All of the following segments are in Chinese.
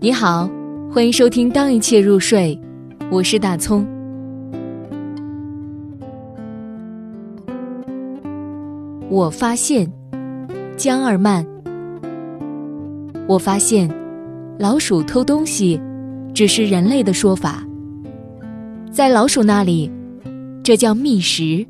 你好，欢迎收听《当一切入睡》，我是大葱。我发现，江二曼。我发现，老鼠偷东西，只是人类的说法。在老鼠那里，这叫觅食。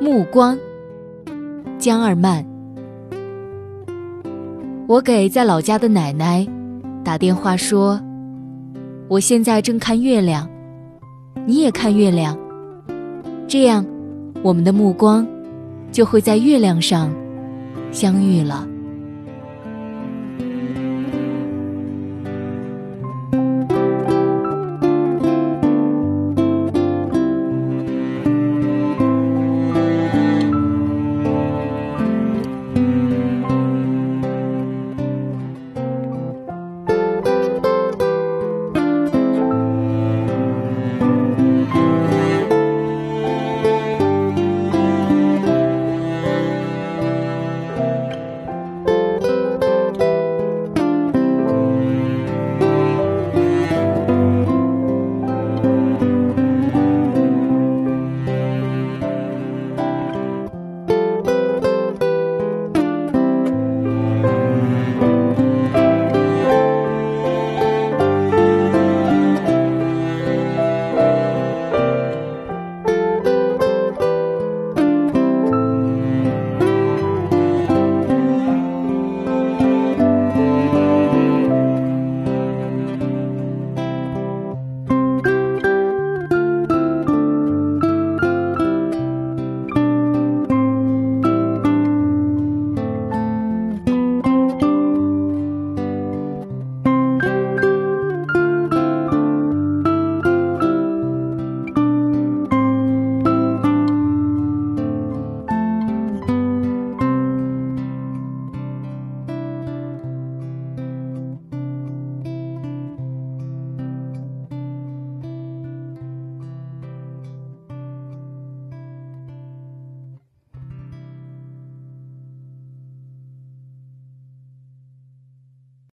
目光，江二曼。我给在老家的奶奶打电话说，我现在正看月亮，你也看月亮，这样我们的目光就会在月亮上相遇了。